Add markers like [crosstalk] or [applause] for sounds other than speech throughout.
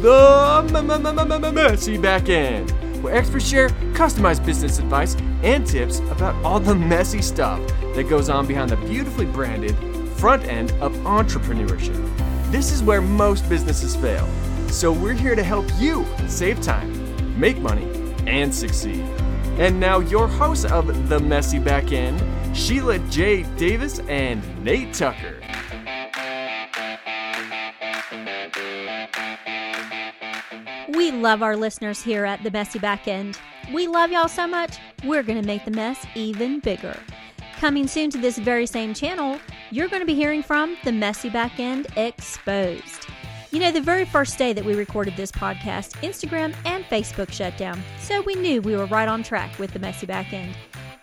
the Messy Back End, where experts share customized business advice and tips about all the messy stuff that goes on behind the beautifully branded front end of entrepreneurship. This is where most businesses fail, so we're here to help you save time, make money, and succeed. And now, your hosts of The Messy Back End, Sheila J. Davis and Nate Tucker. We love our listeners here at The Messy Back End. We love y'all so much, we're going to make the mess even bigger. Coming soon to this very same channel, you're going to be hearing from The Messy Back End Exposed. You know, the very first day that we recorded this podcast, Instagram and Facebook shut down, so we knew we were right on track with The Messy Back End.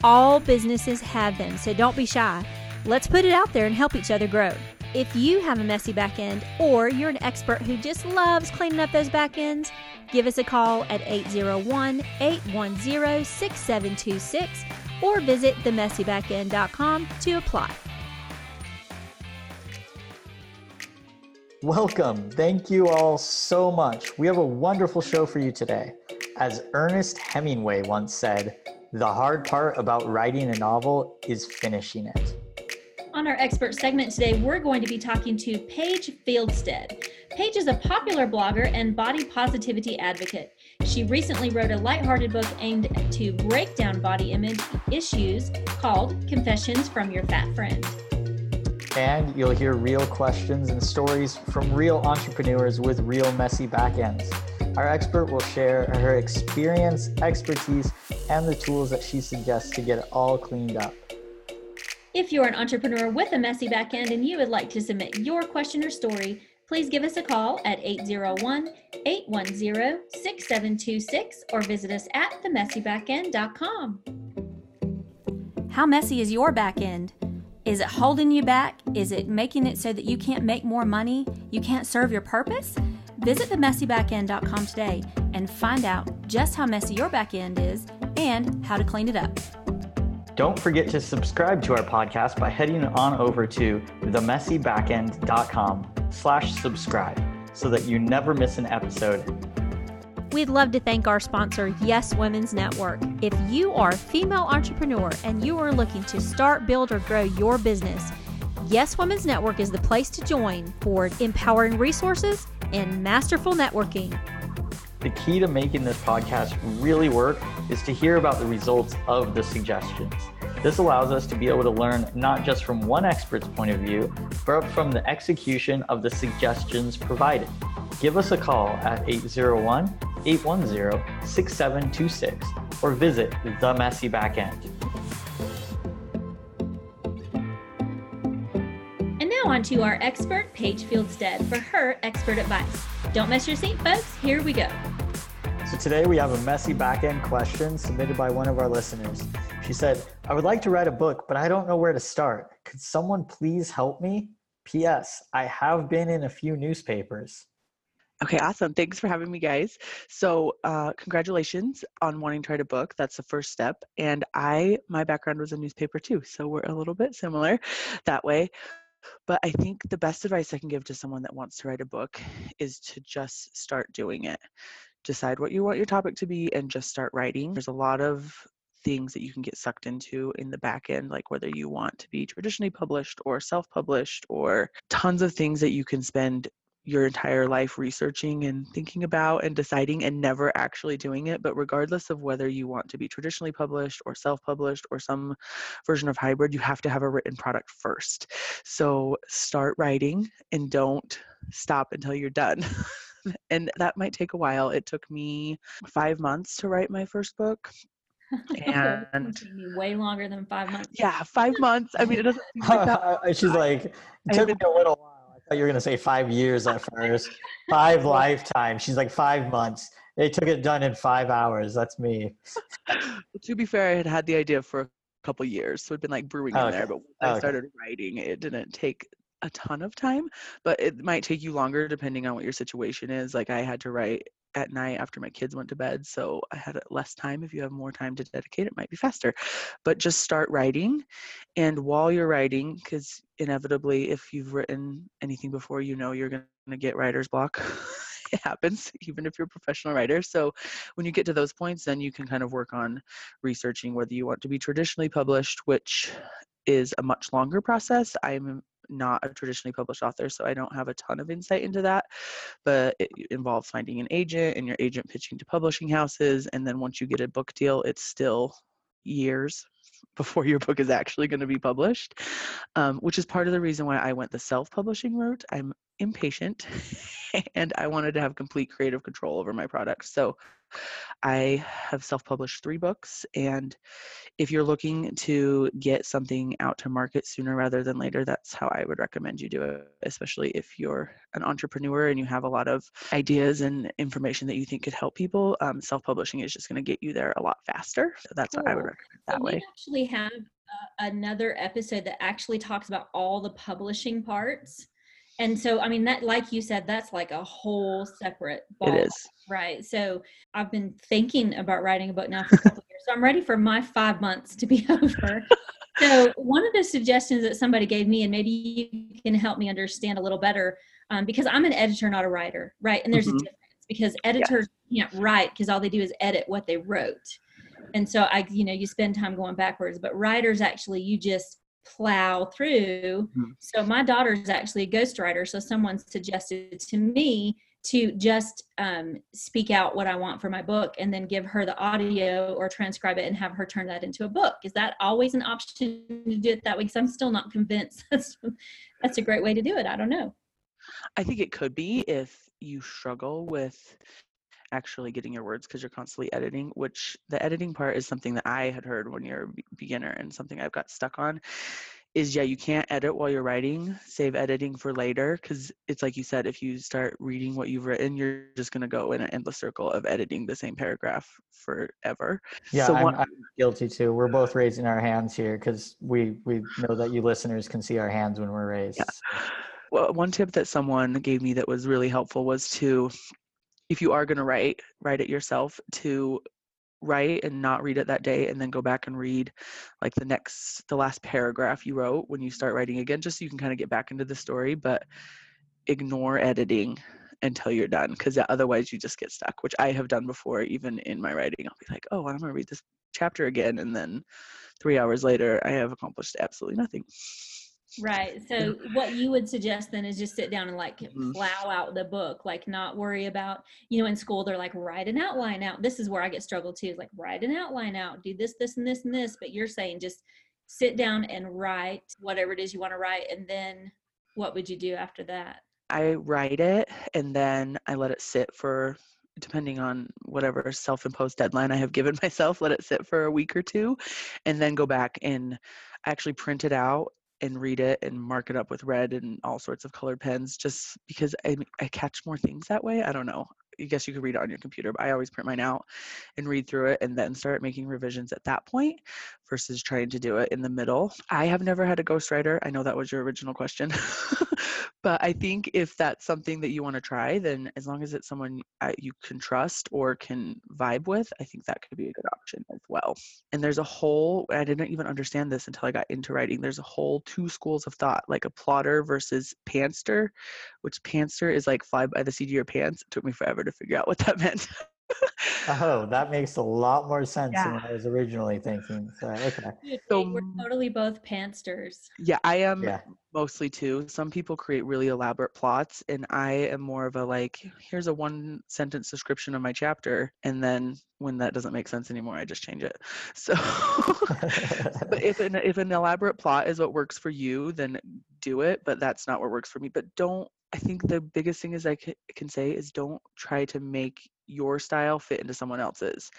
All businesses have them, so don't be shy. Let's put it out there and help each other grow. If you have a messy back end or you're an expert who just loves cleaning up those back ends, give us a call at 801 810 6726 or visit themessybackend.com to apply. Welcome. Thank you all so much. We have a wonderful show for you today. As Ernest Hemingway once said, the hard part about writing a novel is finishing it. On our expert segment today, we're going to be talking to Paige Fieldstead. Paige is a popular blogger and body positivity advocate. She recently wrote a lighthearted book aimed to break down body image issues called Confessions from Your Fat Friend. And you'll hear real questions and stories from real entrepreneurs with real messy back ends. Our expert will share her experience, expertise, and the tools that she suggests to get it all cleaned up. If you're an entrepreneur with a messy back end and you would like to submit your question or story, please give us a call at 801 810 6726 or visit us at themessybackend.com. How messy is your back end? Is it holding you back? Is it making it so that you can't make more money? You can't serve your purpose? Visit themessybackend.com today and find out just how messy your back end is and how to clean it up. Don't forget to subscribe to our podcast by heading on over to themessybackend.com slash subscribe so that you never miss an episode. We'd love to thank our sponsor, Yes Women's Network. If you are a female entrepreneur and you are looking to start, build, or grow your business, Yes Women's Network is the place to join for empowering resources and masterful networking. The key to making this podcast really work is to hear about the results of the suggestions. This allows us to be able to learn not just from one expert's point of view, but from the execution of the suggestions provided. Give us a call at 801 810 6726 or visit The Messy Backend. On to our expert, Paige Fieldstead, for her expert advice. Don't mess your seat, folks. Here we go. So today we have a messy back-end question submitted by one of our listeners. She said, I would like to write a book, but I don't know where to start. Could someone please help me? P.S. I have been in a few newspapers. Okay, awesome. Thanks for having me, guys. So, uh, congratulations on wanting to write a book. That's the first step. And I, my background was a newspaper too, so we're a little bit similar that way. But I think the best advice I can give to someone that wants to write a book is to just start doing it. Decide what you want your topic to be and just start writing. There's a lot of things that you can get sucked into in the back end, like whether you want to be traditionally published or self published, or tons of things that you can spend your entire life researching and thinking about and deciding and never actually doing it. But regardless of whether you want to be traditionally published or self published or some version of hybrid, you have to have a written product first. So start writing and don't stop until you're done. [laughs] and that might take a while. It took me five months to write my first book. [laughs] And way longer than five months. Yeah, five months. I mean, it doesn't seem like that. [laughs] She's like, it took me a little while thought you were gonna say five years at [laughs] first. five lifetimes. She's like five months. They took it done in five hours. That's me. [laughs] to be fair, I had had the idea for a couple years, so it'd been like brewing in there. But when. I started writing, it didn't take a ton of time, but it might take you longer depending on what your situation is. Like I had to write at night after my kids went to bed, so I had uh, less time. If you have more time to dedicate, it might be faster. But just start writing, and while you're writing, because inevitably, if you've written anything before, you know you're going to get writer's block. [laughs] it happens even if you're a professional writer so when you get to those points then you can kind of work on researching whether you want to be traditionally published which is a much longer process i'm not a traditionally published author so i don't have a ton of insight into that but it involves finding an agent and your agent pitching to publishing houses and then once you get a book deal it's still years [laughs] before your book is actually going to be published, um, which is part of the reason why I went the self publishing route. I'm impatient [laughs] and I wanted to have complete creative control over my product. So I have self published three books. And if you're looking to get something out to market sooner rather than later, that's how I would recommend you do it, especially if you're an entrepreneur and you have a lot of ideas and information that you think could help people. Um, self publishing is just going to get you there a lot faster. So that's cool. what I would recommend that way. We actually have uh, another episode that actually talks about all the publishing parts and so i mean that like you said that's like a whole separate ball, it is. right? So i've been thinking about writing a book now for a couple years so i'm ready for my five months to be [laughs] over. So one of the suggestions that somebody gave me and maybe you can help me understand a little better um, because i'm an editor not a writer right? And there's mm-hmm. a difference because editors yeah. can't write because all they do is edit what they wrote. And so i you know you spend time going backwards but writers actually you just plow through. Mm-hmm. So my daughter is actually a ghostwriter. So someone suggested to me to just um, speak out what I want for my book and then give her the audio or transcribe it and have her turn that into a book. Is that always an option to do it that way? Because I'm still not convinced [laughs] that's, that's a great way to do it. I don't know. I think it could be if you struggle with actually getting your words because you're constantly editing which the editing part is something that i had heard when you're a beginner and something i've got stuck on is yeah you can't edit while you're writing save editing for later because it's like you said if you start reading what you've written you're just going to go in an endless circle of editing the same paragraph forever yeah so I'm, I'm guilty too we're both raising our hands here because we we know that you listeners can see our hands when we're raised yeah. well one tip that someone gave me that was really helpful was to if you are going to write, write it yourself to write and not read it that day and then go back and read like the next the last paragraph you wrote when you start writing again just so you can kind of get back into the story but ignore editing until you're done because otherwise you just get stuck which i have done before even in my writing. I'll be like oh i'm going to read this chapter again and then three hours later i have accomplished absolutely nothing Right. So what you would suggest then is just sit down and like mm-hmm. plow out the book, like not worry about, you know, in school they're like write an outline out. This is where I get struggled too, is like write an outline out, do this, this, and this, and this. But you're saying just sit down and write whatever it is you want to write. And then what would you do after that? I write it and then I let it sit for depending on whatever self-imposed deadline I have given [laughs] myself, let it sit for a week or two and then go back and actually print it out and read it and mark it up with red and all sorts of colored pens just because I, I catch more things that way. I don't know. I guess you could read it on your computer, but I always print mine out and read through it and then start making revisions at that point versus trying to do it in the middle. I have never had a ghostwriter. I know that was your original question. [laughs] but I think if that's something that you want to try, then as long as it's someone uh, you can trust or can vibe with, I think that could be a good option as well. And there's a whole, I didn't even understand this until I got into writing. There's a whole two schools of thought, like a plotter versus pantser, which pantser is like fly by the seat of your pants. It took me forever to figure out what that [laughs] meant. Oh, that makes a lot more sense yeah. than what I was originally thinking. So, okay. [laughs] So we're totally both pantsters. Yeah, I am yeah. mostly too. Some people create really elaborate plots, and I am more of a like, here's a one sentence description of my chapter, and then when that doesn't make sense anymore, I just change it. [laughs] So, [laughs] but if an if an elaborate plot is what works for you, then do it. But that's not what works for me. But don't I think the biggest thing is I can say is don't try to make your style fit into someone else's.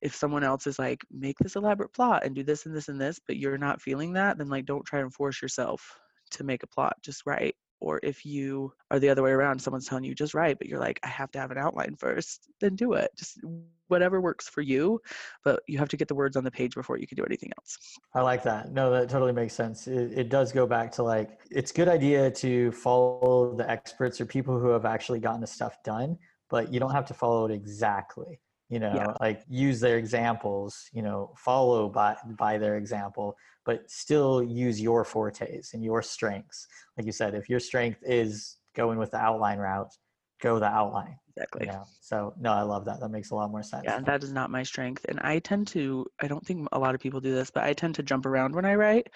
If someone else is like, make this elaborate plot and do this and this and this, but you're not feeling that, then like don't try and force yourself to make a plot. Just write. Or if you are the other way around, someone's telling you just write, but you're like, I have to have an outline first, then do it. Just whatever works for you, but you have to get the words on the page before you can do anything else. I like that. No, that totally makes sense. It, it does go back to like, it's good idea to follow the experts or people who have actually gotten the stuff done but you don't have to follow it exactly you know yeah. like use their examples you know follow by by their example but still use your fortes and your strengths like you said if your strength is going with the outline route go the outline. Exactly. You know? So no, I love that. That makes a lot more sense. Yeah, that is not my strength. And I tend to, I don't think a lot of people do this, but I tend to jump around when I write.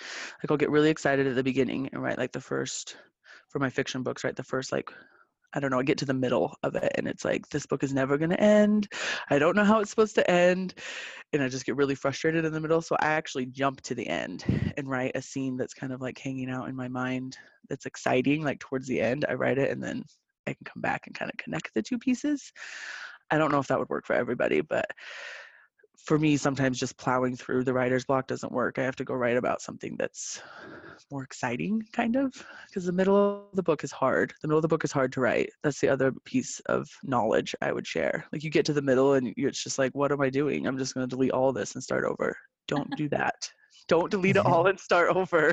Like I'll get really excited at the beginning and write like the first, for my fiction books, right? The first like I don't know, I get to the middle of it and it's like, this book is never going to end. I don't know how it's supposed to end. And I just get really frustrated in the middle. So I actually jump to the end and write a scene that's kind of like hanging out in my mind that's exciting, like towards the end. I write it and then I can come back and kind of connect the two pieces. I don't know if that would work for everybody, but for me, sometimes just plowing through the writer's block doesn't work. I have to go write about something that's more exciting, kind of, because the middle of the book is hard. The middle of the book is hard to write. That's the other piece of knowledge I would share. Like you get to the middle and it's just like, what am I doing? I'm just going to delete all this and start over. Don't do that. Don't delete it [laughs] all and start over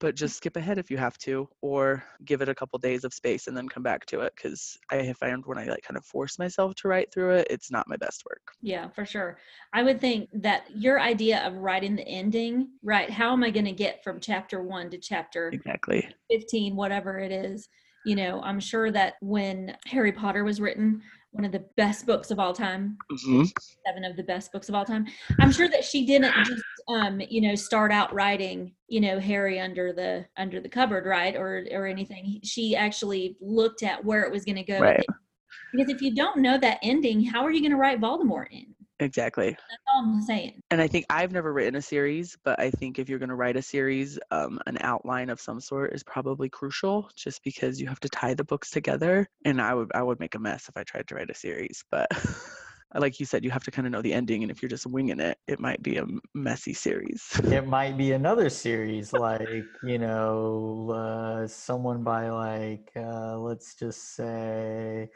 but just skip ahead if you have to or give it a couple days of space and then come back to it because i have found when i like kind of force myself to write through it it's not my best work. Yeah for sure. I would think that your idea of writing the ending right how am i going to get from chapter 1 to chapter exactly. 15 whatever it is you know i'm sure that when harry potter was written one of the best books of all time. Mm-hmm. seven of the best books of all time. I'm sure that she didn't just um you know start out writing you know harry under the under the cupboard right or or anything. She actually looked at where it was going to go. Right. because if you don't know that ending how are you going to write voldemort in Exactly. That's all I'm saying. And I think I've never written a series, but I think if you're going to write a series, um, an outline of some sort is probably crucial, just because you have to tie the books together. And I would I would make a mess if I tried to write a series, but. [laughs] like you said, you have to kind of know the ending, and if you're just winging it, it might be a messy series. it might be another series, [laughs] like you know, uh, someone by like uh, let's just say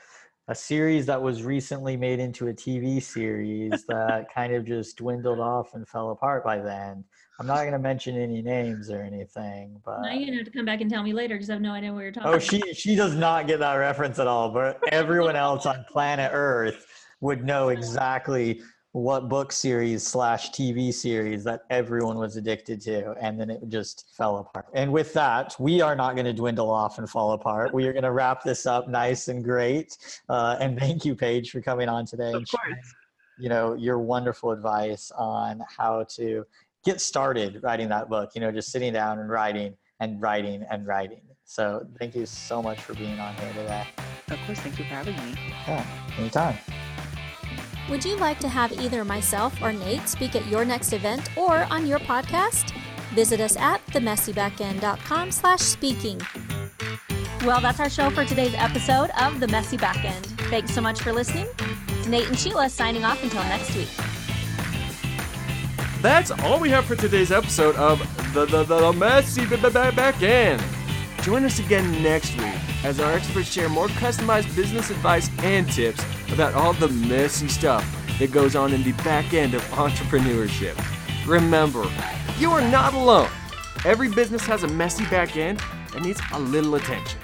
a series that was recently made into a TV series [laughs] that kind of just dwindled off and fell apart by then. I'm not going to mention any names or anything, but now you're going to have to come back and tell me later because I have no idea what you're oh, talking. Oh, she she does not get that reference at all, but everyone else on planet Earth would know [laughs] exactly what book series slash TV series that everyone was addicted to, and then it just fell apart. And with that, we are not going to dwindle off and fall apart. We are going to wrap this up nice and great. Uh, and thank you, Paige, for coming on today. Of course. you know your wonderful advice on how to get started writing that book. You know, just sitting down and writing and writing and writing. So thank you so much for being on here today. Of course, thank you for having me. Yeah, anytime. Would you like to have either myself or Nate speak at your next event or on your podcast? Visit us at themessybackend.com slash speaking. Well, that's our show for today's episode of The Messy Backend. Thanks so much for listening. It's Nate and Sheila signing off until next week. That's all we have for today's episode of The, the, the, the Messy Backend. Join us again next week as our experts share more customized business advice and tips about all the messy stuff that goes on in the back end of entrepreneurship. Remember, you are not alone. Every business has a messy back end that needs a little attention.